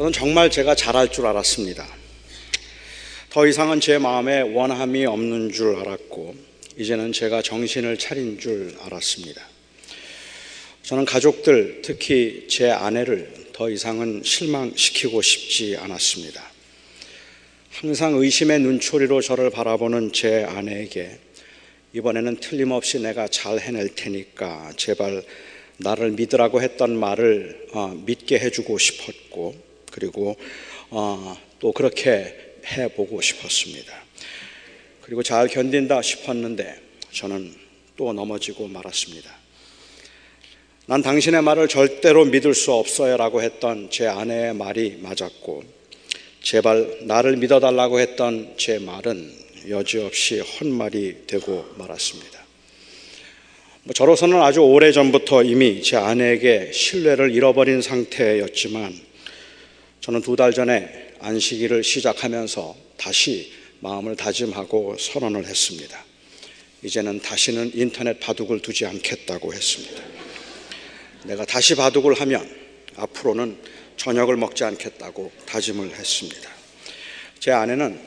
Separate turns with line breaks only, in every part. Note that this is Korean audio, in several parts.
저는 정말 제가 잘할 줄 알았습니다. 더 이상은 제 마음에 원함이 없는 줄 알았고, 이제는 제가 정신을 차린 줄 알았습니다. 저는 가족들, 특히 제 아내를 더 이상은 실망시키고 싶지 않았습니다. 항상 의심의 눈초리로 저를 바라보는 제 아내에게 이번에는 틀림없이 내가 잘 해낼 테니까 제발 나를 믿으라고 했던 말을 믿게 해주고 싶었고 그리고 또 그렇게 해보고 싶었습니다. 그리고 잘 견딘다 싶었는데 저는 또 넘어지고 말았습니다. 난 당신의 말을 절대로 믿을 수 없어요 라고 했던 제 아내의 말이 맞았고 제발 나를 믿어달라고 했던 제 말은 여지없이 헛말이 되고 말았습니다. 뭐 저로서는 아주 오래 전부터 이미 제 아내에게 신뢰를 잃어버린 상태였지만 저는 두 달 전에 안식일을 시작하면서 다시 마음을 다짐하고 선언을 했습니다. 이제는 다시는 인터넷 바둑을 두지 않겠다고 했습니다. 내가 다시 바둑을 하면 앞으로는 저녁을 먹지 않겠다고 다짐을 했습니다. 제 아내는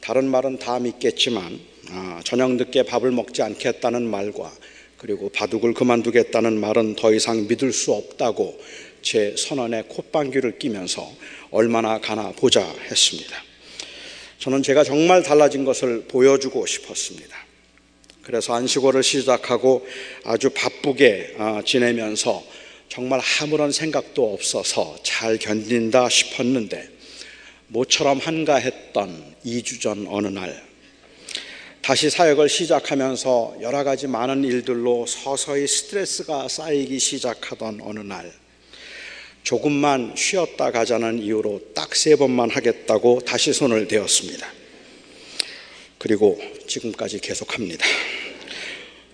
다른 말은 다 믿겠지만 아, 저녁 늦게 밥을 먹지 않겠다는 말과 그리고 바둑을 그만두겠다는 말은 더 이상 믿을 수 없다고 제 선언에 콧방귀를 끼면서 얼마나 가나 보자 했습니다. 저는 제가 정말 달라진 것을 보여주고 싶었습니다. 그래서 안식월을 시작하고 아주 바쁘게 아, 지내면서 정말 아무런 생각도 없어서 잘 견딘다 싶었는데 모처럼 한가했던 2주 전 어느 날 다시 사역을 시작하면서 여러 가지 많은 일들로 서서히 스트레스가 쌓이기 시작하던 어느 날 조금만 쉬었다 가자는 이유로 딱 세 번만 하겠다고 다시 손을 대었습니다. 그리고 지금까지 계속합니다.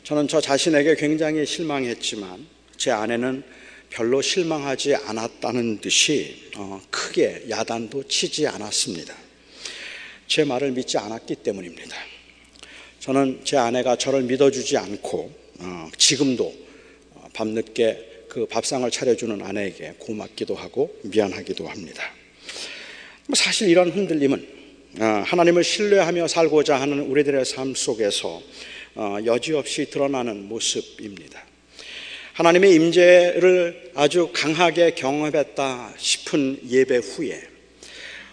저는 저 자신에게 굉장히 실망했지만 제 아내는 별로 실망하지 않았다는 듯이 어, 크게 야단도 치지 않았습니다. 제 말을 믿지 않았기 때문입니다. 저는 제 아내가 저를 믿어주지 않고 어, 지금도 어, 밤늦게 그 밥상을 차려주는 아내에게 고맙기도 하고 미안하기도 합니다. 뭐 사실 이런 흔들림은 하나님을 신뢰하며 살고자 하는 우리들의 삶 속에서 여지없이 드러나는 모습입니다. 하나님의 임재를 아주 강하게 경험했다 싶은 예배 후에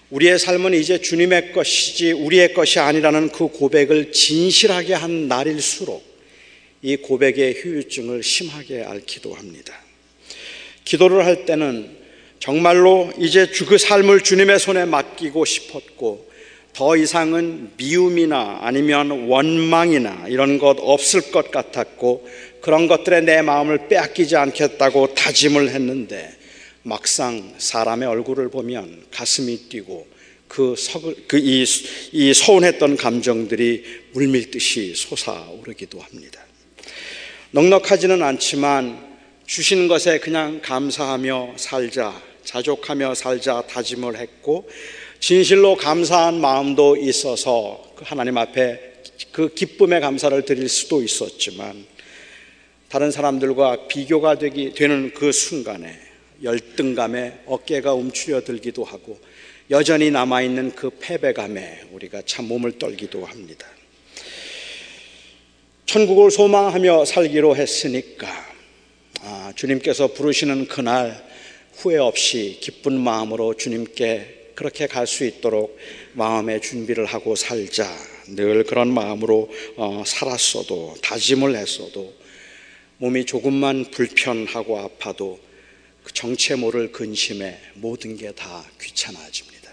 우리의 삶은 이제 주님의 것이지 우리의 것이 아니라는 그 고백을 진실하게 한 날일수록 이 고백의 후유증을 심하게 앓기도 합니다. 기도를 할 때는 정말로 이제 그 삶을 주님의 손에 맡기고 싶었고 더 이상은 미움이나 아니면 원망이나 이런 것 없을 것 같았고 그런 것들에 내 마음을 빼앗기지 않겠다고 다짐을 했는데 막상 사람의 얼굴을 보면 가슴이 뛰고 그 석을 그이 이 서운했던 감정들이 물밀듯이 솟아오르기도 합니다. 넉넉하지는 않지만 주신 것에 그냥 감사하며 살자, 자족하며 살자 다짐을 했고 진실로 감사한 마음도 있어서 그 하나님 앞에 그 기쁨의 감사를 드릴 수도 있었지만 다른 사람들과 비교가 되기 되는 그 순간에 열등감에 어깨가 움츠려들기도 하고 여전히 남아 있는 그 패배감에 우리가 참 몸을 떨기도 합니다. 천국을 소망하며 살기로 했으니까 아, 주님께서 부르시는 그날 후회 없이 기쁜 마음으로 주님께 그렇게 갈 수 있도록 마음의 준비를 하고 살자. 늘 그런 마음으로 어, 살았어도 다짐을 했어도 몸이 조금만 불편하고 아파도 그 정체 모를 근심에 모든 게 다 귀찮아집니다.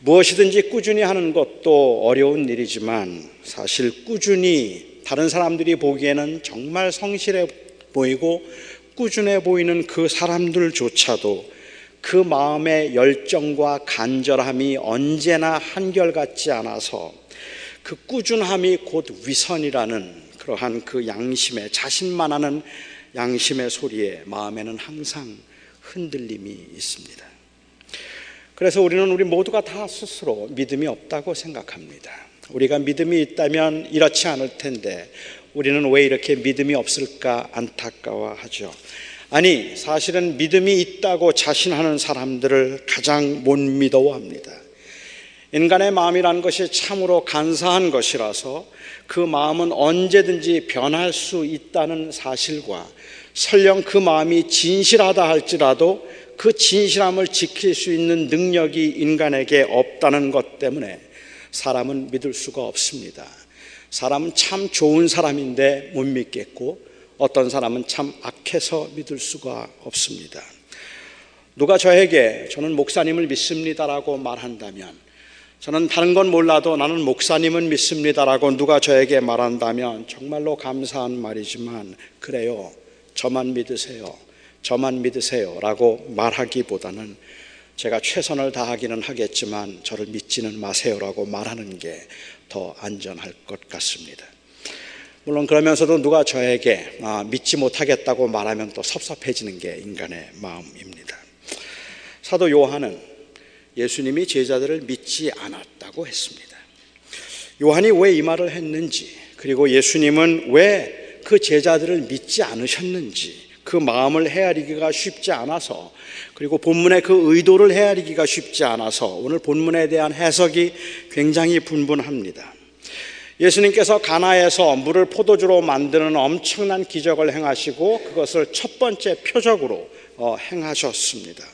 무엇이든지 꾸준히 하는 것도 어려운 일이지만 사실 꾸준히 다른 사람들이 보기에는 정말 성실해 보이고 꾸준해 보이는 그 사람들조차도 그 마음의 열정과 간절함이 언제나 한결같지 않아서 그 꾸준함이 곧 위선이라는 그러한 그 양심의 자신만 하는 양심의 소리에 마음에는 항상 흔들림이 있습니다. 그래서 우리는 우리 모두가 다 스스로 믿음이 없다고 생각합니다. 우리가 믿음이 있다면 이렇지 않을 텐데 우리는 왜 이렇게 믿음이 없을까 안타까워하죠. 아니, 사실은 믿음이 있다고 자신하는 사람들을 가장 못 믿어합니다. 인간의 마음이란 것이 참으로 간사한 것이라서 그 마음은 언제든지 변할 수 있다는 사실과 설령 그 마음이 진실하다 할지라도 그 진실함을 지킬 수 있는 능력이 인간에게 없다는 것 때문에 사람은 믿을 수가 없습니다. 사람은 참 좋은 사람인데 못 믿겠고 어떤 사람은 참 악해서 믿을 수가 없습니다. 누가 저에게 저는 목사님을 믿습니다라고 말한다면 저는 다른 건 몰라도 나는 목사님은 믿습니다라고 누가 저에게 말한다면 정말로 감사한 말이지만 그래요. 저만 믿으세요. 저만 믿으세요. 라고 말하기보다는 제가 최선을 다하기는 하겠지만 저를 믿지는 마세요라고 말하는 게 더 안전할 것 같습니다. 물론 그러면서도 누가 저에게 아, 믿지 못하겠다고 말하면 또 섭섭해지는 게 인간의 마음입니다. 사도 요한은 예수님이 제자들을 믿지 않았다고 했습니다. 요한이 왜 이 말을 했는지, 그리고 예수님은 왜 그 제자들을 믿지 않으셨는지, 그 마음을 헤아리기가 쉽지 않아서, 그리고 본문의 그 의도를 헤아리기가 쉽지 않아서 오늘 본문에 대한 해석이 굉장히 분분합니다. 예수님께서 가나에서 물을 포도주로 만드는 엄청난 기적을 행하시고 그것을 첫 번째 표적으로 어, 행하셨습니다.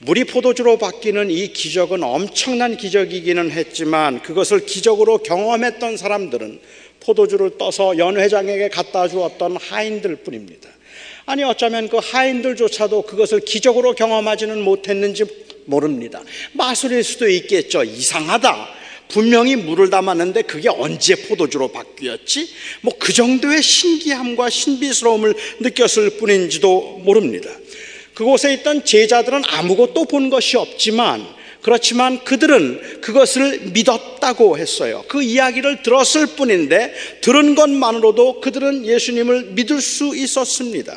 물이 포도주로 바뀌는 이 기적은 엄청난 기적이기는 했지만 그것을 기적으로 경험했던 사람들은 포도주를 떠서 연회장에게 갖다 주었던 하인들 뿐입니다. 아니 어쩌면 그 하인들조차도 그것을 기적으로 경험하지는 못했는지 모릅니다. 마술일 수도 있겠죠. 이상하다. 분명히 물을 담았는데 그게 언제 포도주로 바뀌었지? 뭐 그 정도의 신기함과 신비스러움을 느꼈을 뿐인지도 모릅니다. 그곳에 있던 제자들은 아무것도 본 것이 없지만 그렇지만 그들은 그것을 믿었다고 했어요. 그 이야기를 들었을 뿐인데 들은 것만으로도 그들은 예수님을 믿을 수 있었습니다.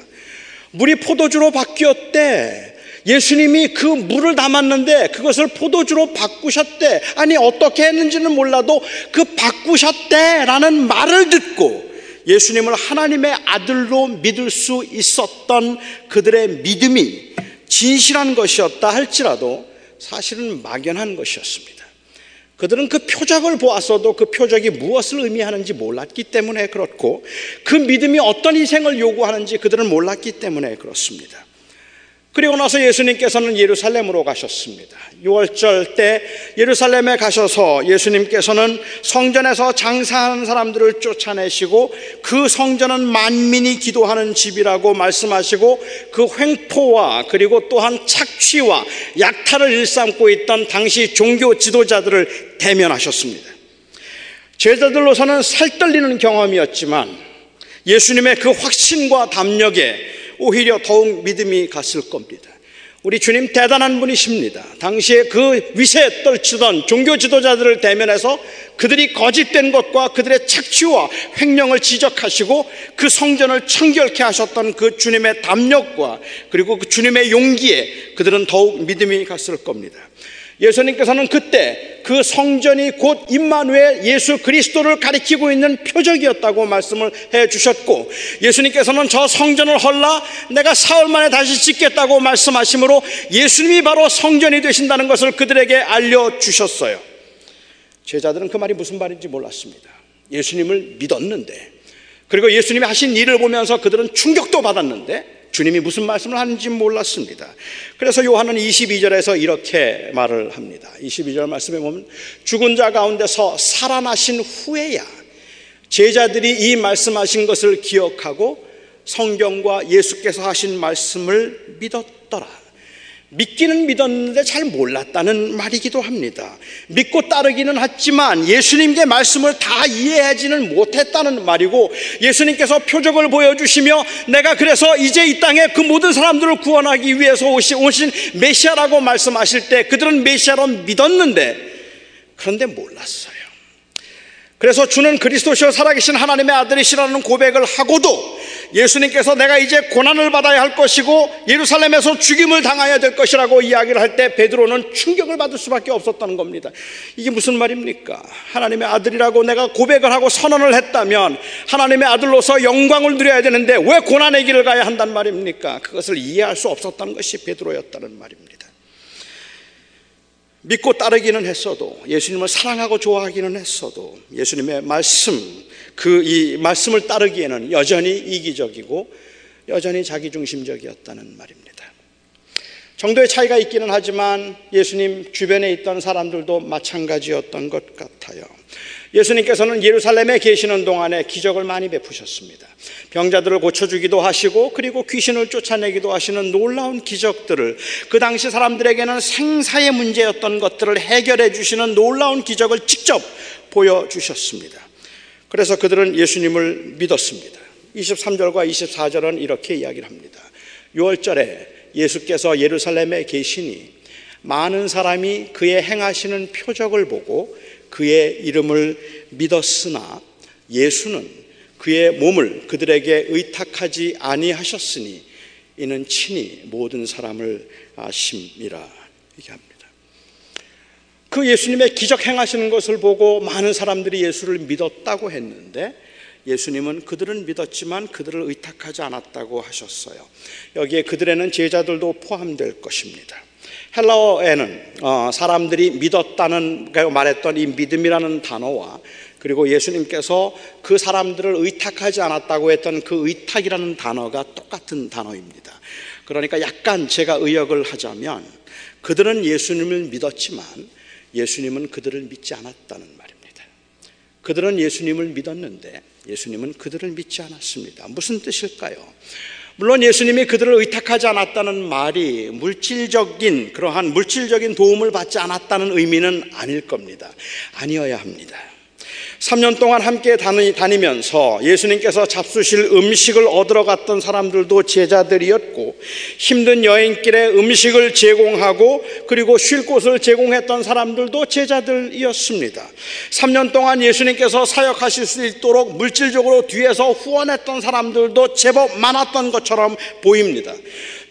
물이 포도주로 바뀌었대. 예수님이 그 물을 담았는데 그것을 포도주로 바꾸셨대. 아니, 어떻게 했는지는 몰라도 그 바꾸셨대라는 말을 듣고 예수님을 하나님의 아들로 믿을 수 있었던 그들의 믿음이 진실한 것이었다 할지라도 사실은 막연한 것이었습니다. 그들은 그 표적을 보았어도 그 표적이 무엇을 의미하는지 몰랐기 때문에 그렇고 그 믿음이 어떤 희생을 요구하는지 그들은 몰랐기 때문에 그렇습니다. 그리고 나서 예수님께서는 예루살렘으로 가셨습니다. 6월절 때 예루살렘에 가셔서 예수님께서는 성전에서 장사하는 사람들을 쫓아내시고 그 성전은 만민이 기도하는 집이라고 말씀하시고 그 횡포와 그리고 또한 착취와 약탈을 일삼고 있던 당시 종교 지도자들을 대면하셨습니다. 제자들로서는 살떨리는 경험이었지만 예수님의 그 확신과 담력에 오히려 더욱 믿음이 갔을 겁니다. 우리 주님 대단한 분이십니다. 당시에 그 위세에 떨치던 종교 지도자들을 대면해서 그들이 거짓된 것과 그들의 착취와 횡령을 지적하시고 그 성전을 청결케 하셨던 그 주님의 담력과 그리고 그 주님의 용기에 그들은 더욱 믿음이 갔을 겁니다. 예수님께서는 그때 그 성전이 곧 임마누엘 예수 그리스도를 가리키고 있는 표적이었다고 말씀을 해 주셨고 예수님께서는 저 성전을 헐라 내가 사흘 만에 다시 짓겠다고 말씀하시므로 예수님이 바로 성전이 되신다는 것을 그들에게 알려 주셨어요. 제자들은 그 말이 무슨 말인지 몰랐습니다. 예수님을 믿었는데 그리고 예수님이 하신 일을 보면서 그들은 충격도 받았는데 주님이 무슨 말씀을 하는지 몰랐습니다. 그래서 요한은 22절에서 이렇게 말을 합니다. 22절 말씀에 보면 죽은 자 가운데서 살아나신 후에야 제자들이 이 말씀하신 것을 기억하고 성경과 예수께서 하신 말씀을 믿었더라. 믿기는 믿었는데 잘 몰랐다는 말이기도 합니다. 믿고 따르기는 했지만 예수님께 말씀을 다 이해하지는 못했다는 말이고 예수님께서 표적을 보여주시며 내가 그래서 이제 이 땅에 그 모든 사람들을 구원하기 위해서 오신, 메시아라고 말씀하실 때 그들은 메시아로 믿었는데 그런데 몰랐어요. 그래서 주는 그리스도시요 살아계신 하나님의 아들이시라는 고백을 하고도 예수님께서 내가 이제 고난을 받아야 할 것이고 예루살렘에서 죽임을 당해야 될 것이라고 이야기를 할 때 베드로는 충격을 받을 수밖에 없었다는 겁니다. 이게 무슨 말입니까? 하나님의 아들이라고 내가 고백을 하고 선언을 했다면 하나님의 아들로서 영광을 누려야 되는데 왜 고난의 길을 가야 한단 말입니까? 그것을 이해할 수 없었다는 것이 베드로였다는 말입니다. 믿고 따르기는 했어도 예수님을 사랑하고 좋아하기는 했어도 예수님의 말씀 그 이 말씀을 따르기에는 여전히 이기적이고 여전히 자기중심적이었다는 말입니다. 정도의 차이가 있기는 하지만 예수님 주변에 있던 사람들도 마찬가지였던 것 같아요. 예수님께서는 예루살렘에 계시는 동안에 기적을 많이 베푸셨습니다. 병자들을 고쳐주기도 하시고 그리고 귀신을 쫓아내기도 하시는 놀라운 기적들을 그 당시 사람들에게는 생사의 문제였던 것들을 해결해 주시는 놀라운 기적을 직접 보여주셨습니다. 그래서 그들은 예수님을 믿었습니다. 23절과 24절은 이렇게 이야기를 합니다. 6월절에 예수께서 예루살렘에 계시니 많은 사람이 그의 행하시는 표적을 보고 그의 이름을 믿었으나 예수는 그의 몸을 그들에게 의탁하지 아니하셨으니 이는 친히 모든 사람을 아심이라 얘기합니다. 그 예수님의 기적 행하시는 것을 보고 많은 사람들이 예수를 믿었다고 했는데 예수님은 그들은 믿었지만 그들을 의탁하지 않았다고 하셨어요. 여기에 그들에는 제자들도 포함될 것입니다. 헬라어에는 어, 사람들이 믿었다는 말했던 이 믿음이라는 단어와 그리고 예수님께서 그 사람들을 의탁하지 않았다고 했던 그 의탁이라는 단어가 똑같은 단어입니다. 그러니까 약간 제가 의역을 하자면 그들은 예수님을 믿었지만 예수님은 그들을 믿지 않았다는 말입니다. 그들은 예수님을 믿었는데 예수님은 그들을 믿지 않았습니다. 무슨 뜻일까요? 물론 예수님이 그들을 의탁하지 않았다는 말이 물질적인 그러한 물질적인 도움을 받지 않았다는 의미는 아닐 겁니다. 아니어야 합니다. 3년 동안 함께 다니면서 예수님께서 잡수실 음식을 얻으러 갔던 사람들도 제자들이었고 힘든 여행길에 음식을 제공하고 그리고 쉴 곳을 제공했던 사람들도 제자들이었습니다. 3년 동안 예수님께서 사역하실 수 있도록 물질적으로 뒤에서 후원했던 사람들도 제법 많았던 것처럼 보입니다.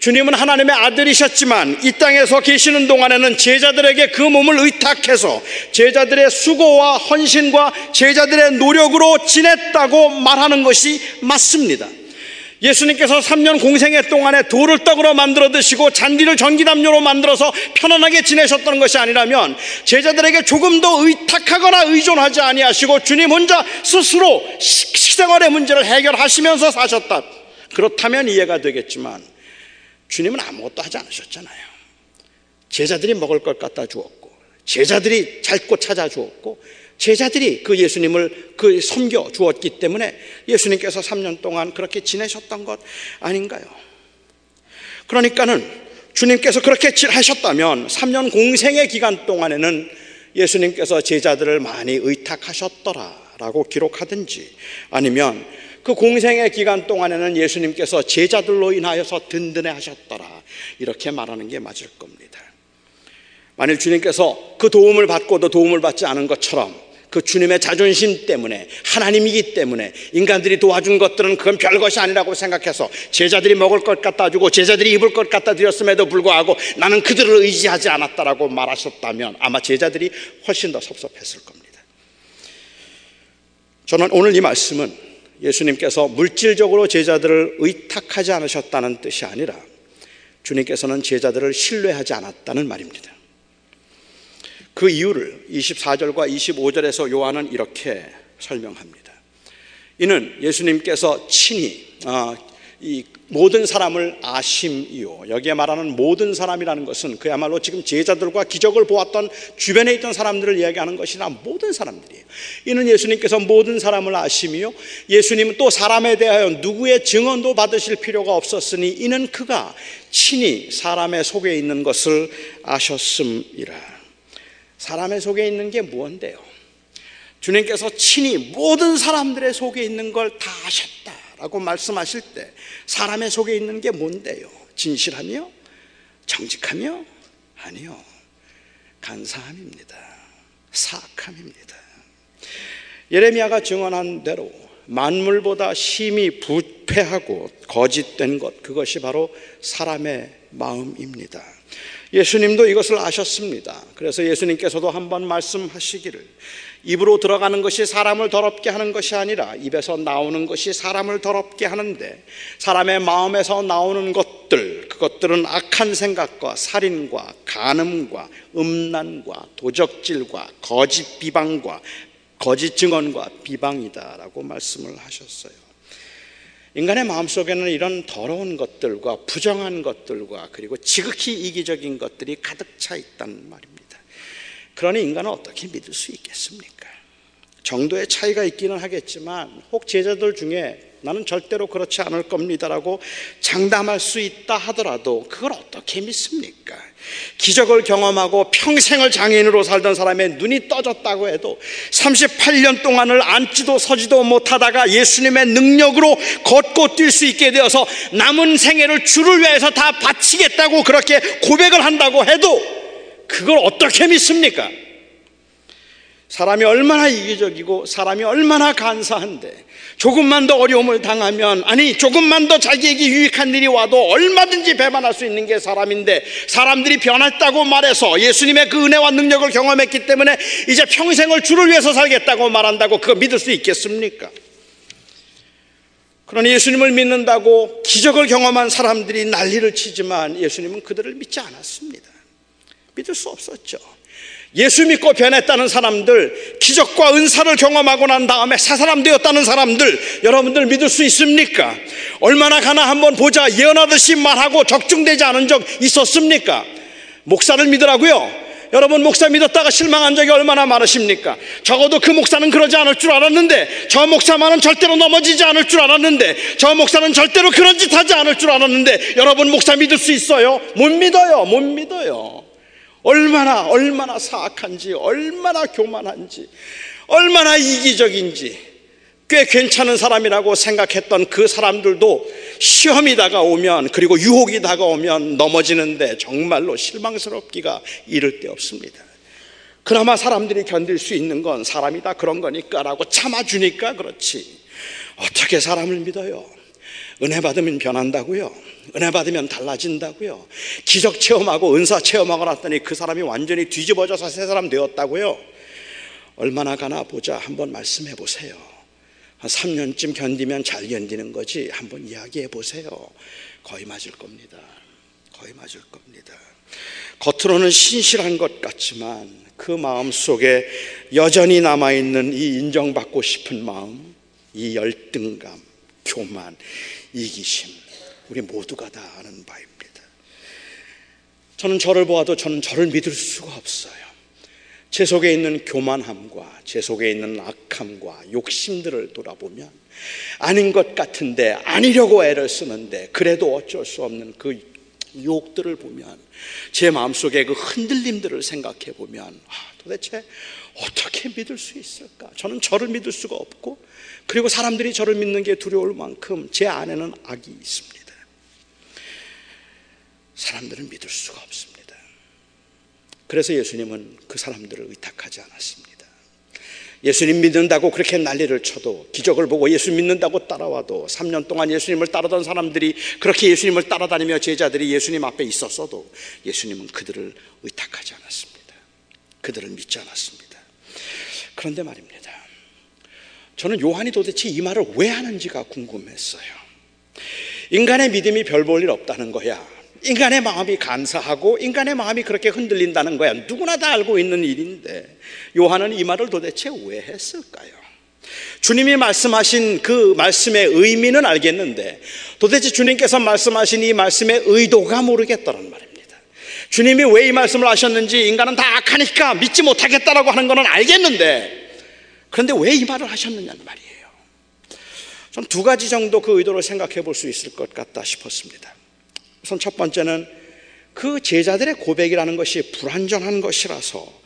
주님은 하나님의 아들이셨지만 이 땅에서 계시는 동안에는 제자들에게 그 몸을 의탁해서 제자들의 수고와 헌신과 제자들의 노력으로 지냈다고 말하는 것이 맞습니다. 예수님께서 3년 공생애 동안에 돌을 떡으로 만들어 드시고 잔디를 전기담요로 만들어서 편안하게 지내셨던 것이 아니라면 제자들에게 조금 더 의탁하거나 의존하지 아니하시고 주님 혼자 스스로 식생활의 문제를 해결하시면서 사셨다. 그렇다면 이해가 되겠지만 주님은 아무것도 하지 않으셨잖아요. 제자들이 먹을 것 갖다 주었고, 제자들이 잘고 찾아 주었고, 제자들이 그 예수님을 그 섬겨 주었기 때문에 예수님께서 3년 동안 그렇게 지내셨던 것 아닌가요? 그러니까는 주님께서 그렇게 하셨다면 3년 공생의 기간 동안에는 예수님께서 제자들을 많이 의탁하셨더라라고 기록하든지 아니면 그 공생의 기간 동안에는 예수님께서 제자들로 인하여서 든든해 하셨더라. 이렇게 말하는 게 맞을 겁니다. 만일 주님께서 그 도움을 받고도 도움을 받지 않은 것처럼 그 주님의 자존심 때문에 하나님이기 때문에 인간들이 도와준 것들은 그건 별것이 아니라고 생각해서 제자들이 먹을 것 갖다 주고 제자들이 입을 것 갖다 드렸음에도 불구하고 나는 그들을 의지하지 않았다라고 말하셨다면 아마 제자들이 훨씬 더 섭섭했을 겁니다. 저는 오늘 이 말씀은 예수님께서 물질적으로 제자들을 의탁하지 않으셨다는 뜻이 아니라 주님께서는 제자들을 신뢰하지 않았다는 말입니다. 그 이유를 24절과 25절에서 요한은 이렇게 설명합니다. 이는 예수님께서 친히 어, 이 모든 사람을 아심이요. 여기에 말하는 모든 사람이라는 것은 그야말로 지금 제자들과 기적을 보았던 주변에 있던 사람들을 이야기하는 것이나 모든 사람들이에요. 이는 예수님께서 모든 사람을 아심이요. 예수님은 또 사람에 대하여 누구의 증언도 받으실 필요가 없었으니 이는 그가 친히 사람의 속에 있는 것을 아셨음이라. 사람의 속에 있는 게 무언데요? 주님께서 친히 모든 사람들의 속에 있는 걸 다 아셨다. 라고 말씀하실 때 사람의 속에 있는 게 뭔데요? 진실하며? 정직하며? 아니요. 간사함입니다. 사악함입니다. 예레미야가 증언한 대로 만물보다 심히 부패하고 거짓된 것 그것이 바로 사람의 마음입니다. 예수님도 이것을 아셨습니다. 그래서 예수님께서도 한번 말씀하시기를 입으로 들어가는 것이 사람을 더럽게 하는 것이 아니라 입에서 나오는 것이 사람을 더럽게 하는데 사람의 마음에서 나오는 것들 그것들은 악한 생각과 살인과 간음과 음란과 도적질과 거짓 비방과 거짓 증언과 비방이다라고 말씀을 하셨어요. 인간의 마음속에는 이런 더러운 것들과 부정한 것들과 그리고 지극히 이기적인 것들이 가득 차 있단 말입니다. 그러니 인간은 어떻게 믿을 수 있겠습니까? 정도의 차이가 있기는 하겠지만 혹 제자들 중에 나는 절대로 그렇지 않을 겁니다라고 장담할 수 있다 하더라도 그걸 어떻게 믿습니까? 기적을 경험하고 평생을 장애인으로 살던 사람의 눈이 떠졌다고 해도 38년 동안을 앉지도 서지도 못하다가 예수님의 능력으로 걷고 뛸 수 있게 되어서 남은 생애를 주를 위해서 다 바치겠다고 그렇게 고백을 한다고 해도 그걸 어떻게 믿습니까? 사람이 얼마나 이기적이고 사람이 얼마나 간사한데 조금만 더 어려움을 당하면 아니 조금만 더 자기에게 유익한 일이 와도 얼마든지 배반할 수 있는 게 사람인데 사람들이 변했다고 말해서 예수님의 그 은혜와 능력을 경험했기 때문에 이제 평생을 주를 위해서 살겠다고 말한다고 그거 믿을 수 있겠습니까? 그러니 예수님을 믿는다고 기적을 경험한 사람들이 난리를 치지만 예수님은 그들을 믿지 않았습니다. 믿을 수 없었죠. 예수 믿고 변했다는 사람들, 기적과 은사를 경험하고 난 다음에 새 사람 되었다는 사람들, 여러분들 믿을 수 있습니까? 얼마나 가나 한번 보자 예언하듯이 말하고 적중되지 않은 적 있었습니까? 목사를 믿으라고요? 여러분 목사 믿었다가 실망한 적이 얼마나 많으십니까? 적어도 그 목사는 그러지 않을 줄 알았는데 저 목사만은 절대로 넘어지지 않을 줄 알았는데 저 목사는 절대로 그런 짓 하지 않을 줄 알았는데 여러분 목사 믿을 수 있어요? 못 믿어요. 못 믿어요. 얼마나 얼마나 사악한지 얼마나 교만한지 얼마나 이기적인지 꽤 괜찮은 사람이라고 생각했던 그 사람들도 시험이 다가오면 그리고 유혹이 다가오면 넘어지는데 정말로 실망스럽기가 이를 데 없습니다. 그나마 사람들이 견딜 수 있는 건 사람이 다 그런 거니까라고 참아주니까 그렇지. 어떻게 사람을 믿어요? 은혜 받으면 변한다고요? 은혜 받으면 달라진다고요. 기적 체험하고 은사 체험하고 났더니 그 사람이 완전히 뒤집어져서 새 사람 되었다고요. 얼마나 가나 보자 한번 말씀해 보세요. 한 3년쯤 견디면 잘 견디는 거지 한번 이야기해 보세요. 거의 맞을 겁니다. 거의 맞을 겁니다. 겉으로는 신실한 것 같지만 그 마음 속에 여전히 남아있는 이 인정받고 싶은 마음, 이 열등감, 교만, 이기심, 우리 모두가 다 아는 바입니다. 저는 저를 보아도 저는 저를 믿을 수가 없어요. 제 속에 있는 교만함과 제 속에 있는 악함과 욕심들을 돌아보면 아닌 것 같은데 아니려고 애를 쓰는데 그래도 어쩔 수 없는 그 유혹들을 보면 제 마음속에 그 흔들림들을 생각해 보면 아, 도대체 어떻게 믿을 수 있을까? 저는 저를 믿을 수가 없고 그리고 사람들이 저를 믿는 게 두려울 만큼 제 안에는 악이 있습니다. 사람들은 믿을 수가 없습니다. 그래서 예수님은 그 사람들을 의탁하지 않았습니다. 예수님 믿는다고 그렇게 난리를 쳐도 기적을 보고 예수 믿는다고 따라와도 3년 동안 예수님을 따르던 사람들이 그렇게 예수님을 따라다니며 제자들이 예수님 앞에 있었어도 예수님은 그들을 의탁하지 않았습니다. 그들을 믿지 않았습니다. 그런데 말입니다. 저는 요한이 도대체 이 말을 왜 하는지가 궁금했어요. 인간의 믿음이 별 볼 일 없다는 거야. 인간의 마음이 간사하고 인간의 마음이 그렇게 흔들린다는 거야. 누구나 다 알고 있는 일인데 요한은 이 말을 도대체 왜 했을까요? 주님이 말씀하신 그 말씀의 의미는 알겠는데 도대체 주님께서 말씀하신 이 말씀의 의도가 모르겠다는 말입니다. 주님이 왜 이 말씀을 하셨는지 인간은 다 악하니까 믿지 못하겠다라고 하는 것은 알겠는데 그런데 왜 이 말을 하셨느냐는 말이에요. 전 두 가지 정도 그 의도를 생각해 볼 수 있을 것 같다 싶었습니다. 우선 첫 번째는 그 제자들의 고백이라는 것이 불완전한 것이라서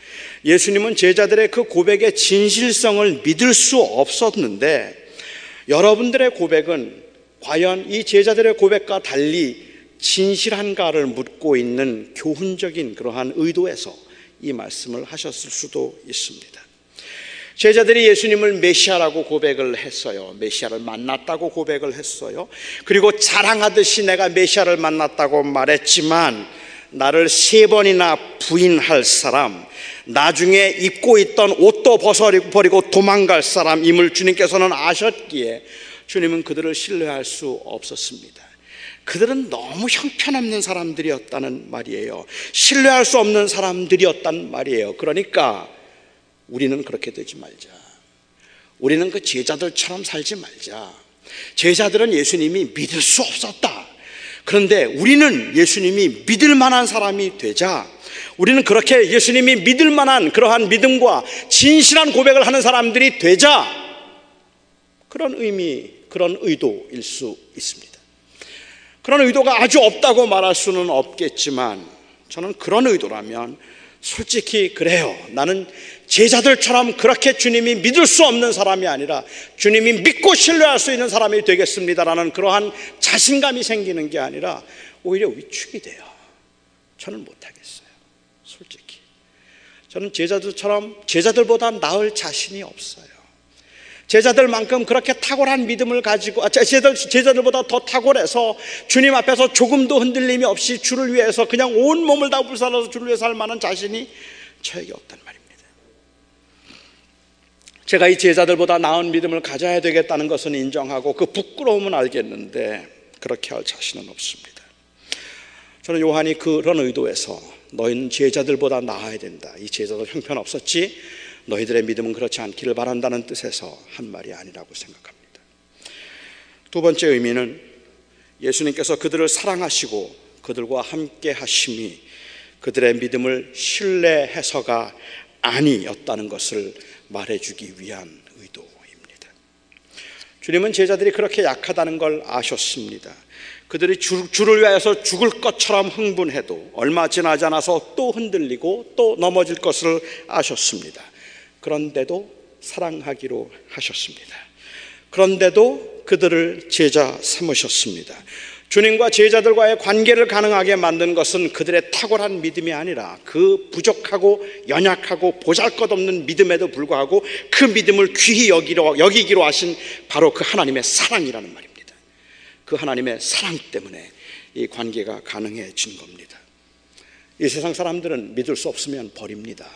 예수님은 제자들의 그 고백의 진실성을 믿을 수 없었는데 여러분들의 고백은 과연 이 제자들의 고백과 달리 진실한가를 묻고 있는 교훈적인 그러한 의도에서 이 말씀을 하셨을 수도 있습니다. 제자들이 예수님을 메시아라고 고백을 했어요. 메시아를 만났다고 고백을 했어요. 그리고 자랑하듯이 내가 메시아를 만났다고 말했지만 나를 세 번이나 부인할 사람, 나중에 입고 있던 옷도 벗어버리고 도망갈 사람임을 주님께서는 아셨기에 주님은 그들을 신뢰할 수 없었습니다. 그들은 너무 형편없는 사람들이었다는 말이에요. 신뢰할 수 없는 사람들이었단 말이에요. 그러니까 우리는 그렇게 되지 말자. 우리는 그 제자들처럼 살지 말자. 제자들은 예수님이 믿을 수 없었다. 그런데 우리는 예수님이 믿을 만한 사람이 되자. 우리는 그렇게 예수님이 믿을 만한 그러한 믿음과 진실한 고백을 하는 사람들이 되자. 그런 의미, 그런 의도일 수 있습니다. 그런 의도가 아주 없다고 말할 수는 없겠지만 저는 그런 의도라면 솔직히 그래요. 나는 제자들처럼 그렇게 주님이 믿을 수 없는 사람이 아니라 주님이 믿고 신뢰할 수 있는 사람이 되겠습니다라는 그러한 자신감이 생기는 게 아니라 오히려 위축이 돼요. 저는 못하겠어요. 솔직히. 저는 제자들처럼 제자들보다 나을 자신이 없어요. 제자들만큼 그렇게 탁월한 믿음을 가지고 아, 제자들, 제자들보다 더 탁월해서 주님 앞에서 조금도 흔들림이 없이 주를 위해서 그냥 온 몸을 다 불살라서 주를 위해서 살 만한 자신이 저에게 없단 말입니다. 제가 이 제자들보다 나은 믿음을 가져야 되겠다는 것은 인정하고 그 부끄러움은 알겠는데 그렇게 할 자신은 없습니다. 저는 요한이 그런 의도에서 너희는 제자들보다 나아야 된다. 이 제자들 형편 없었지 너희들의 믿음은 그렇지 않기를 바란다는 뜻에서 한 말이 아니라고 생각합니다. 두 번째 의미는 예수님께서 그들을 사랑하시고 그들과 함께 하심이 그들의 믿음을 신뢰해서가 아니었다는 것을 말해주기 위한 의도입니다. 주님은 제자들이 그렇게 약하다는 걸 아셨습니다. 그들이 주, 를 위하여서 죽을 것처럼 흥분해도 얼마 지나지 않아서 또 흔들리고 또 넘어질 것을 아셨습니다. 그런데도 사랑하기로 하셨습니다. 그런데도 그들을 제자 삼으셨습니다. 주님과 제자들과의 관계를 가능하게 만든 것은 그들의 탁월한 믿음이 아니라 그 부족하고 연약하고 보잘 것 없는 믿음에도 불구하고 그 믿음을 귀히 여기로, 여기기로 하신 바로 그 하나님의 사랑이라는 말입니다. 그 하나님의 사랑 때문에 이 관계가 가능해진 겁니다. 이 세상 사람들은 믿을 수 없으면 버립니다.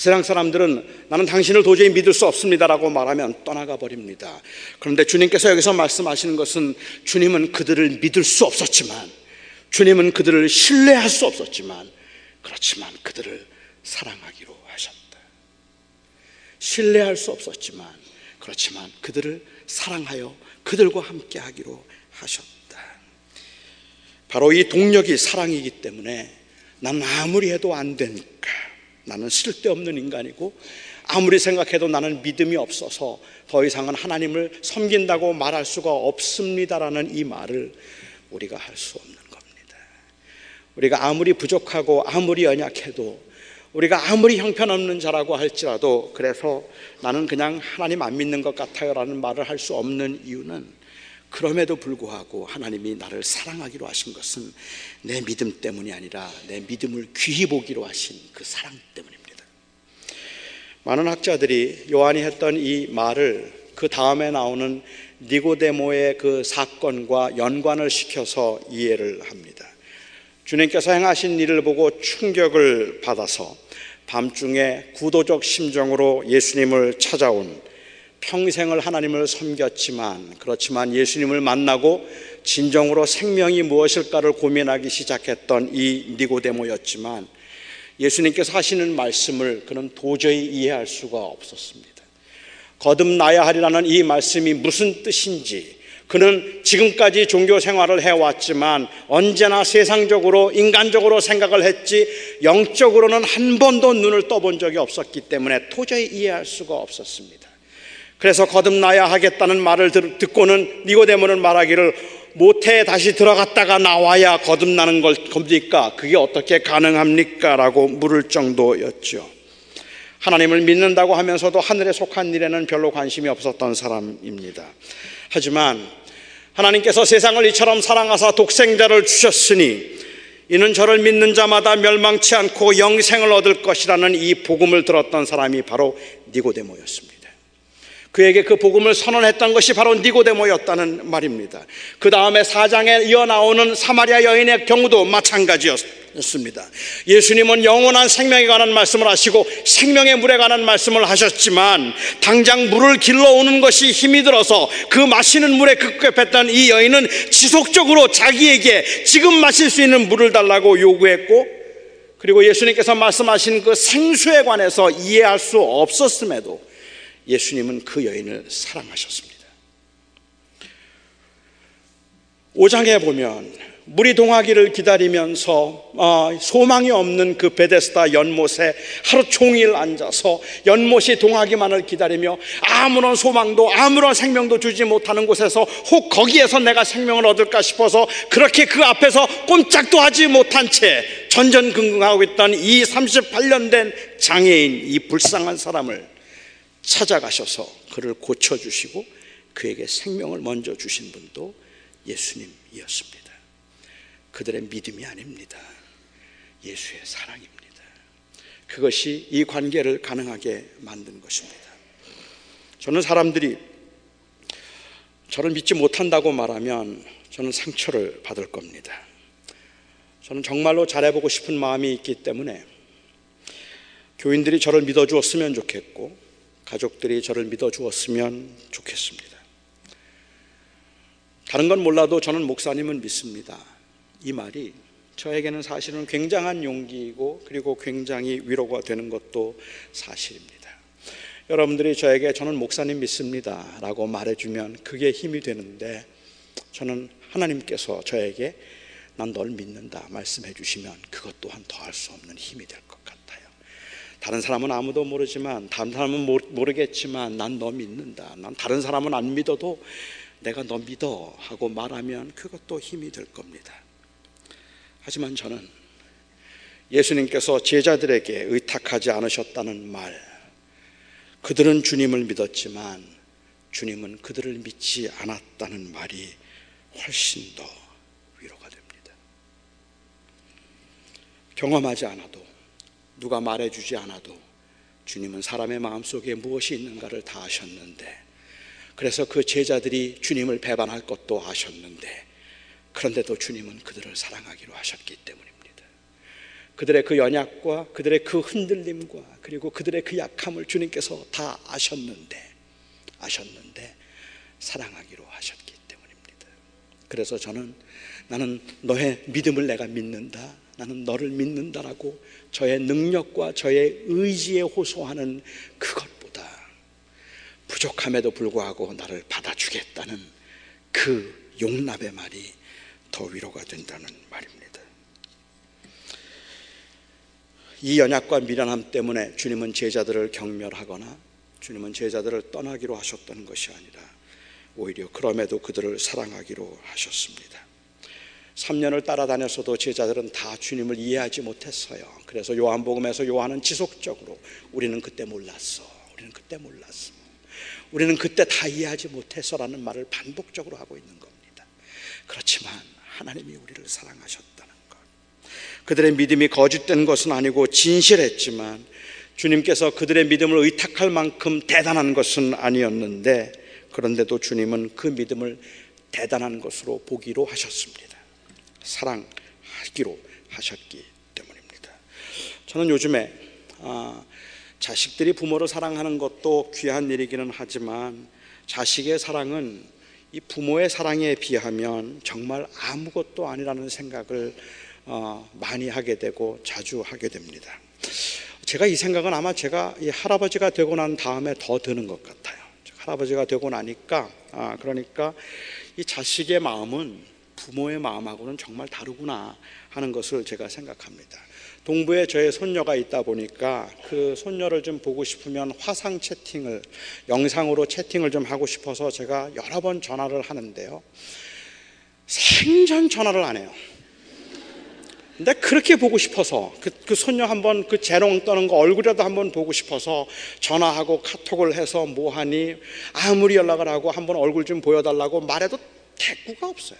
세상 사람들은 나는 당신을 도저히 믿을 수 없습니다라고 말하면 떠나가 버립니다. 그런데 주님께서 여기서 말씀하시는 것은 주님은 그들을 믿을 수 없었지만 주님은 그들을 신뢰할 수 없었지만 그렇지만 그들을 사랑하기로 하셨다. 신뢰할 수 없었지만 그렇지만 그들을 사랑하여 그들과 함께 하기로 하셨다. 바로 이 동력이 사랑이기 때문에 난 아무리 해도 안 되니까 나는 쓸데없는 인간이고 아무리 생각해도 나는 믿음이 없어서 더 이상은 하나님을 섬긴다고 말할 수가 없습니다라는 이 말을 우리가 할 수 없는 겁니다. 우리가 아무리 부족하고 아무리 연약해도 우리가 아무리 형편없는 자라고 할지라도 그래서 나는 그냥 하나님 안 믿는 것 같아요라는 말을 할 수 없는 이유는 그럼에도 불구하고 하나님이 나를 사랑하기로 하신 것은 내 믿음 때문이 아니라 내 믿음을 귀히 보기로 하신 그 사랑 때문입니다. 많은 학자들이 요한이 했던 이 말을 그 다음에 나오는 니고데모의 그 사건과 연관을 시켜서 이해를 합니다. 주님께서 행하신 일을 보고 충격을 받아서 밤중에 구도적 심정으로 예수님을 찾아온 평생을 하나님을 섬겼지만 그렇지만 예수님을 만나고 진정으로 생명이 무엇일까를 고민하기 시작했던 이 니고데모였지만 예수님께서 하시는 말씀을 그는 도저히 이해할 수가 없었습니다. 거듭나야 하리라는 이 말씀이 무슨 뜻인지 그는 지금까지 종교 생활을 해왔지만 언제나 세상적으로 인간적으로 생각을 했지 영적으로는 한 번도 눈을 떠본 적이 없었기 때문에 도저히 이해할 수가 없었습니다. 그래서 거듭나야 하겠다는 말을 듣고는 니고데모는 말하기를 모태에 다시 들어갔다가 나와야 거듭나는 걸 겁니까? 그게 어떻게 가능합니까? 라고 물을 정도였죠. 하나님을 믿는다고 하면서도 하늘에 속한 일에는 별로 관심이 없었던 사람입니다. 하지만 하나님께서 세상을 이처럼 사랑하사 독생자를 주셨으니 이는 저를 믿는 자마다 멸망치 않고 영생을 얻을 것이라는 이 복음을 들었던 사람이 바로 니고데모였습니다. 그에게 그 복음을 선언했던 것이 바로 니고데모였다는 말입니다. 그 다음에 사장에 이어 나오는 사마리아 여인의 경우도 마찬가지였습니다. 예수님은 영원한 생명에 관한 말씀을 하시고 생명의 물에 관한 말씀을 하셨지만 당장 물을 길러오는 것이 힘이 들어서 그 마시는 물에 급급했던 이 여인은 지속적으로 자기에게 지금 마실 수 있는 물을 달라고 요구했고 그리고 예수님께서 말씀하신 그 생수에 관해서 이해할 수 없었음에도 예수님은 그 여인을 사랑하셨습니다. 5장에 보면 물이 동하기를 기다리면서 어, 소망이 없는 그 베데스다 연못에 하루 종일 앉아서 연못이 동하기만을 기다리며 아무런 소망도 아무런 생명도 주지 못하는 곳에서 혹 거기에서 내가 생명을 얻을까 싶어서 그렇게 그 앞에서 꼼짝도 하지 못한 채 전전긍긍하고 있던 이 38년 된 장애인 이 불쌍한 사람을 찾아가셔서 그를 고쳐주시고 그에게 생명을 먼저 주신 분도 예수님이었습니다. 그들의 믿음이 아닙니다. 예수의 사랑입니다. 그것이 이 관계를 가능하게 만든 것입니다. 저는 사람들이 저를 믿지 못한다고 말하면 저는 상처를 받을 겁니다. 저는 정말로 잘해보고 싶은 마음이 있기 때문에 교인들이 저를 믿어주었으면 좋겠고 가족들이 저를 믿어 주었으면 좋겠습니다. 다른 건 몰라도 저는 목사님을 믿습니다. 이 말이 저에게는 사실은 굉장한 용기이고 그리고 굉장히 위로가 되는 것도 사실입니다. 여러분들이 저에게 저는 목사님 믿습니다 라고 말해주면 그게 힘이 되는데 저는 하나님께서 저에게 난 널 믿는다 말씀해 주시면 그것 또한 더할 수 없는 힘이 될것 같아요. 다른 사람은 아무도 모르지만 다른 사람은 모르겠지만 난 너 믿는다. 난 다른 사람은 안 믿어도 내가 너 믿어 하고 말하면 그것도 힘이 될 겁니다. 하지만 저는 예수님께서 제자들에게 의탁하지 않으셨다는 말, 그들은 주님을 믿었지만 주님은 그들을 믿지 않았다는 말이 훨씬 더 위로가 됩니다. 경험하지 않아도, 누가 말해주지 않아도 주님은 사람의 마음속에 무엇이 있는가를 다 아셨는데, 그래서 그 제자들이 주님을 배반할 것도 아셨는데, 그런데도 주님은 그들을 사랑하기로 하셨기 때문입니다. 그들의 그 연약과 그들의 그 흔들림과 그리고 그들의 그 약함을 주님께서 다 아셨는데 아셨는데 사랑하기로. 그래서 저는 나는 너의 믿음을 내가 믿는다. 나는 너를 믿는다라고 저의 능력과 저의 의지에 호소하는 그것보다 부족함에도 불구하고 나를 받아주겠다는 그 용납의 말이 더 위로가 된다는 말입니다. 이 연약과 미련함 때문에 주님은 제자들을 경멸하거나 주님은 제자들을 떠나기로 하셨던 것이 아니라 오히려 그럼에도 그들을 사랑하기로 하셨습니다. 3년을 따라다녔어도 제자들은 다 주님을 이해하지 못했어요. 그래서 요한복음에서 요한은 지속적으로 우리는 그때 몰랐어. 우리는 그때 몰랐어. 우리는 그때 다 이해하지 못했어라는 말을 반복적으로 하고 있는 겁니다. 그렇지만 하나님이 우리를 사랑하셨다는 것. 그들의 믿음이 거짓된 것은 아니고 진실했지만 주님께서 그들의 믿음을 의탁할 만큼 대단한 것은 아니었는데 그런데도 주님은 그 믿음을 대단한 것으로 보기로 하셨습니다. 사랑하기로 하셨기 때문입니다. 저는 요즘에 아, 자식들이 부모를 사랑하는 것도 귀한 일이기는 하지만 자식의 사랑은 이 부모의 사랑에 비하면 정말 아무것도 아니라는 생각을 어, 많이 하게 되고 자주 하게 됩니다. 제가 이 생각은 아마 제가 이 할아버지가 되고 난 다음에 더 드는 것 같아요. 할아버지가 되고 나니까 아, 그러니까 이 자식의 마음은 부모의 마음하고는 정말 다르구나 하는 것을 제가 생각합니다. 동부에 저의 손녀가 있다 보니까 그 손녀를 좀 보고 싶으면 화상 채팅을 영상으로 채팅을 좀 하고 싶어서 제가 여러 번 전화를 하는데요. 생전 전화를 안 해요. 근데 그렇게 보고 싶어서 그, 그 손녀 한번 그 재롱 떠는 거 얼굴이라도 한번 보고 싶어서 전화하고 카톡을 해서 뭐 하니 아무리 연락을 하고 한번 얼굴 좀 보여달라고 말해도 대꾸가 없어요.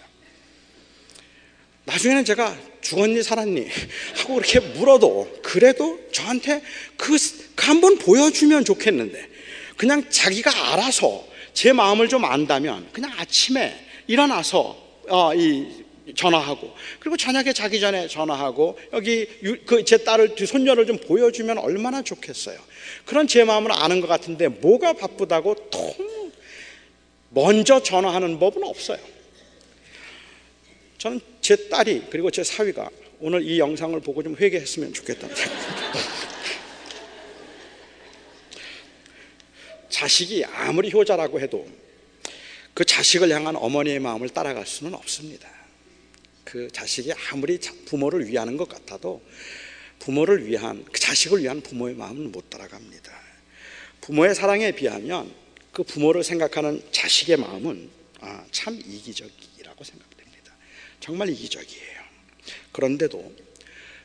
나중에는 제가 죽었니 살았니 하고 그렇게 물어도 그래도 저한테 그, 그 한번 보여주면 좋겠는데 그냥 자기가 알아서 제 마음을 좀 안다면 그냥 아침에 일어나서 어, 이 전화하고 그리고 저녁에 자기 전에 전화하고 여기 그 제 딸을 두 손녀를 좀 보여주면 얼마나 좋겠어요. 그런 제 마음을 아는 것 같은데 뭐가 바쁘다고 통 먼저 전화하는 법은 없어요. 저는 제 딸이 그리고 제 사위가 오늘 이 영상을 보고 좀 회개했으면 좋겠다. 자식이 아무리 효자라고 해도 그 자식을 향한 어머니의 마음을 따라갈 수는 없습니다. 그 자식이 아무리 부모를 위하는 것 같아도 부모를 위한 그 자식을 위한 부모의 마음은 못 따라갑니다. 부모의 사랑에 비하면 그 부모를 생각하는 자식의 마음은 아, 참 이기적이라고 생각됩니다. 정말 이기적이에요. 그런데도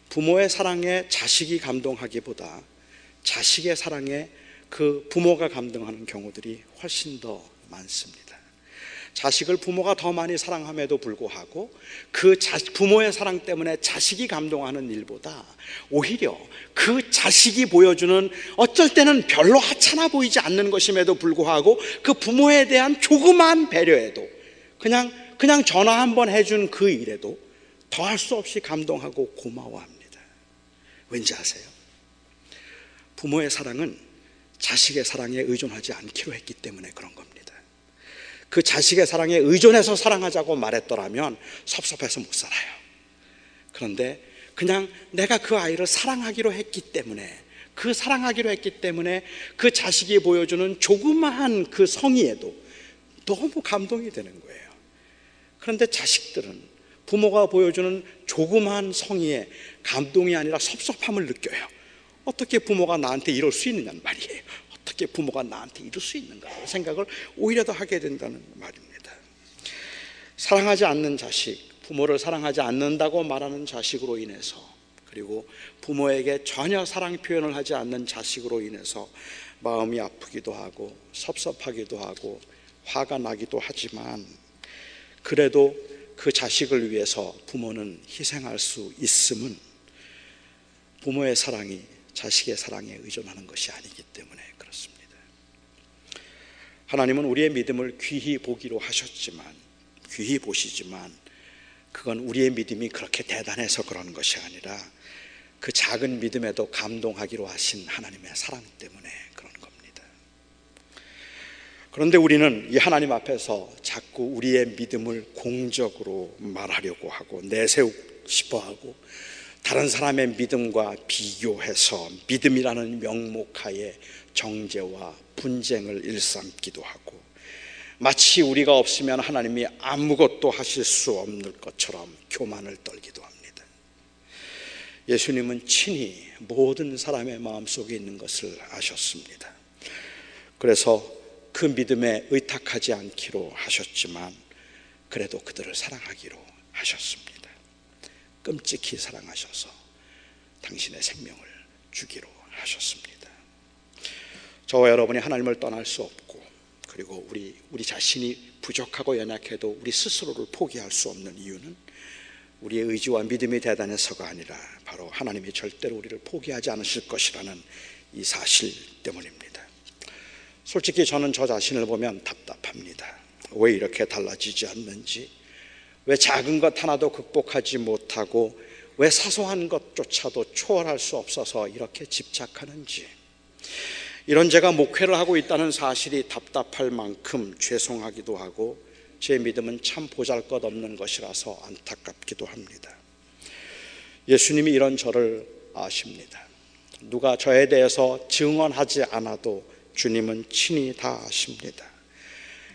부모의 사랑에 자식이 감동하기보다 자식의 사랑에 그 부모가 감동하는 경우들이 훨씬 더 많습니다. 자식을 부모가 더 많이 사랑함에도 불구하고 그 자, 부모의 사랑 때문에 자식이 감동하는 일보다 오히려 그 자식이 보여주는 어쩔 때는 별로 하찮아 보이지 않는 것임에도 불구하고 그 부모에 대한 조그만 배려에도 그냥 그냥 전화 한 번 해준 그 일에도 더할 수 없이 감동하고 고마워합니다. 왠지 아세요? 부모의 사랑은 자식의 사랑에 의존하지 않기로 했기 때문에 그런 겁니다. 그 자식의 사랑에 의존해서 사랑하자고 말했더라면 섭섭해서 못 살아요. 그런데 그냥 내가 그 아이를 사랑하기로 했기 때문에 그 사랑하기로 했기 때문에 그 자식이 보여주는 조그마한 그 성의에도 너무 감동이 되는 거예요. 그런데 자식들은 부모가 보여주는 조그마한 성의에 감동이 아니라 섭섭함을 느껴요. 어떻게 부모가 나한테 이럴 수 있느냐는 말이에요. 어떻게 부모가 나한테 이럴 수 있는가 생각을 오히려 더 하게 된다는 말입니다. 사랑하지 않는 자식, 부모를 사랑하지 않는다고 말하는 자식으로 인해서 그리고 부모에게 전혀 사랑 표현을 하지 않는 자식으로 인해서 마음이 아프기도 하고 섭섭하기도 하고 화가 나기도 하지만 그래도 그 자식을 위해서 부모는 희생할 수 있음은 부모의 사랑이 자식의 사랑에 의존하는 것이 아니기 때문에 하나님은 우리의 믿음을 귀히 보기로 하셨지만 귀히 보시지만 그건 우리의 믿음이 그렇게 대단해서 그런 것이 아니라 그 작은 믿음에도 감동하기로 하신 하나님의 사랑 때문에 그런 겁니다. 그런데 우리는 이 하나님 앞에서 자꾸 우리의 믿음을 공적으로 말하려고 하고 내세우고 싶어 하고 다른 사람의 믿음과 비교해서 믿음이라는 명목하에 정죄와 분쟁을 일삼기도 하고 마치 우리가 없으면 하나님이 아무것도 하실 수 없는 것처럼 교만을 떨기도 합니다. 예수님은 친히 모든 사람의 마음속에 있는 것을 아셨습니다. 그래서 그 믿음에 의탁하지 않기로 하셨지만 그래도 그들을 사랑하기로 하셨습니다. 끔찍히 사랑하셔서 당신의 생명을 주기로 하셨습니다. 저와 여러분이 하나님을 떠날 수 없고 그리고 우리 우리 자신이 부족하고 연약해도 우리 스스로를 포기할 수 없는 이유는 우리의 의지와 믿음이 대단해서가 아니라 바로 하나님이 절대로 우리를 포기하지 않으실 것이라는 이 사실 때문입니다. 솔직히 저는 저 자신을 보면 답답합니다. 왜 이렇게 달라지지 않는지, 왜 작은 것 하나도 극복하지 못하고, 왜 사소한 것조차도 초월할 수 없어서 이렇게 집착하는지. 이런 제가 목회를 하고 있다는 사실이 답답할 만큼 죄송하기도 하고 제 믿음은 참 보잘 것 없는 것이라서 안타깝기도 합니다. 예수님이 이런 저를 아십니다. 누가 저에 대해서 증언하지 않아도 주님은 친히 다 아십니다.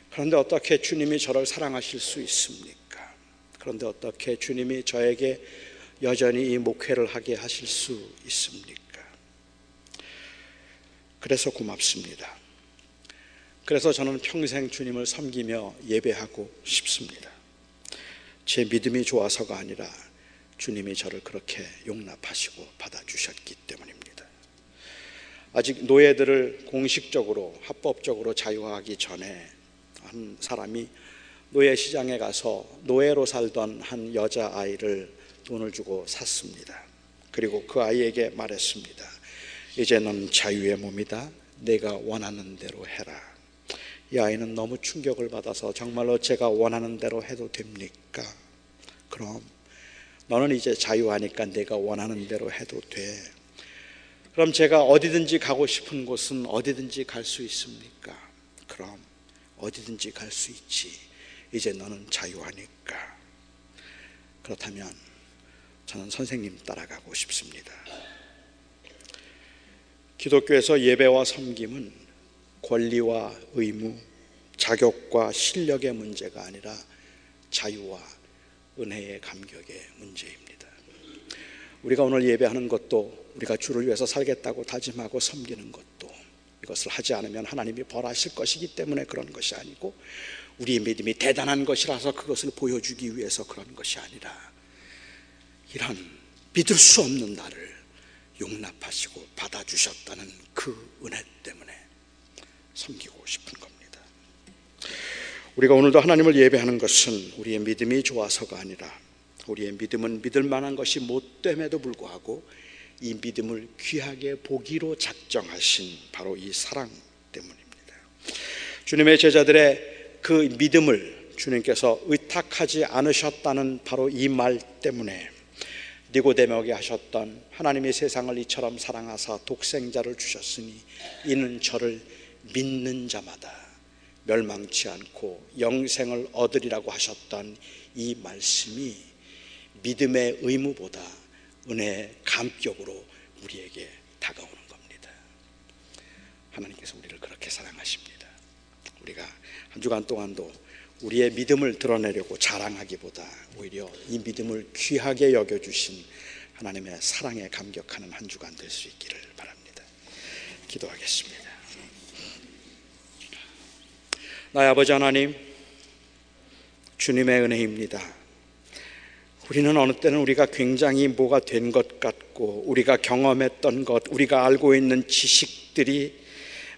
그런데 어떻게 주님이 저를 사랑하실 수 있습니까? 그런데 어떻게 주님이 저에게 여전히 이 목회를 하게 하실 수 있습니까? 그래서 고맙습니다. 그래서 저는 평생 주님을 섬기며 예배하고 싶습니다. 제 믿음이 좋아서가 아니라 주님이 저를 그렇게 용납하시고 받아주셨기 때문입니다. 아직 노예들을 공식적으로 합법적으로 자유화하기 전에 한 사람이 노예 시장에 가서 노예로 살던 한 여자 아이를 돈을 주고 샀습니다. 그리고 그 아이에게 말했습니다. 이제 넌 자유의 몸이다. 내가 원하는 대로 해라. 이 아이는 너무 충격을 받아서 정말로 제가 원하는 대로 해도 됩니까? 그럼 너는 이제 자유하니까 내가 원하는 대로 해도 돼. 그럼 제가 어디든지 가고 싶은 곳은 어디든지 갈 수 있습니까? 그럼 어디든지 갈 수 있지. 이제 너는 자유하니까. 그렇다면 저는 선생님 따라가고 싶습니다. 기독교에서 예배와 섬김은 권리와 의무, 자격과 실력의 문제가 아니라 자유와 은혜의 감격의 문제입니다. 우리가 오늘 예배하는 것도 우리가 주를 위해서 살겠다고 다짐하고 섬기는 것도 이것을 하지 않으면 하나님이 벌하실 것이기 때문에 그런 것이 아니고 우리의 믿음이 대단한 것이라서 그것을 보여주기 위해서 그런 것이 아니라 이런 믿을 수 없는 나를 용납하시고 받아주셨다는 그 은혜 때문에 섬기고 싶은 겁니다. 우리가 오늘도 하나님을 예배하는 것은 우리의 믿음이 좋아서가 아니라 우리의 믿음은 믿을 만한 것이 못됨에도 불구하고 이 믿음을 귀하게 보기로 작정하신 바로 이 사랑 때문입니다. 주님의 제자들의 그 믿음을 주님께서 의탁하지 않으셨다는 바로 이 말 때문에 니고데모에게 하셨던 하나님의 세상을 이처럼 사랑하사 독생자를 주셨으니 이는 저를 믿는 자마다 멸망치 않고 영생을 얻으리라고 하셨던 이 말씀이 믿음의 의무보다 은혜의 감격으로 우리에게 다가오는 겁니다. 하나님께서 우리를 그렇게 사랑하십니다. 우리가 한 주간 동안도 우리의 믿음을 드러내려고 자랑하기보다 오히려 이 믿음을 귀하게 여겨주신 하나님의 사랑에 감격하는 한 주간 될 수 있기를 바랍니다. 기도하겠습니다. 나의 아버지 하나님, 주님의 은혜입니다. 우리는 어느 때는 우리가 굉장히 뭐가 된 것 같고, 우리가 경험했던 것, 우리가 알고 있는 지식들이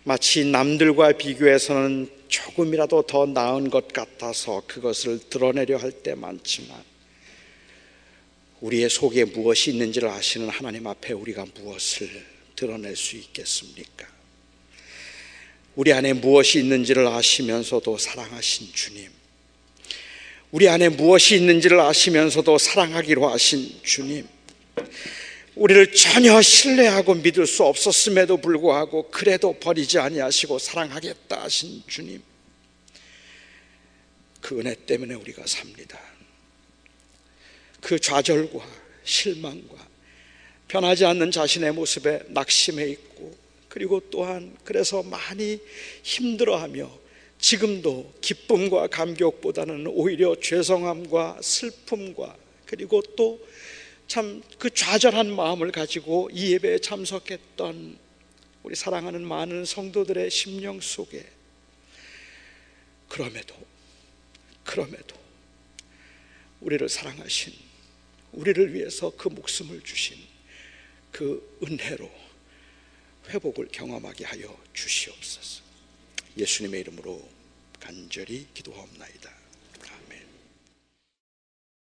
마치 남들과 비교해서는 조금이라도 더 나은 것 같아서 그것을 드러내려 할 때 많지만, 우리의 속에 무엇이 있는지를 아시는 하나님 앞에 우리가 무엇을 드러낼 수 있겠습니까? 우리 안에 무엇이 있는지를 아시면서도 사랑하신 주님, 우리 안에 무엇이 있는지를 아시면서도 사랑하기로 하신 주님, 우리를 전혀 신뢰하고 믿을 수 없었음에도 불구하고 그래도 버리지 아니하시고 사랑하겠다 하신 주님, 그 은혜 때문에 우리가 삽니다. 그 좌절과 실망과 변하지 않는 자신의 모습에 낙심해 있고 그리고 또한 그래서 많이 힘들어하며 지금도 기쁨과 감격보다는 오히려 죄송함과 슬픔과 그리고 또 참 그 좌절한 마음을 가지고 이 예배에 참석했던 우리 사랑하는 많은 성도들의 심령 속에 그럼에도 그럼에도 우리를 사랑하신 우리를 위해서 그 목숨을 주신 그 은혜로 회복을 경험하게 하여 주시옵소서. 예수님의 이름으로 간절히 기도하옵나이다.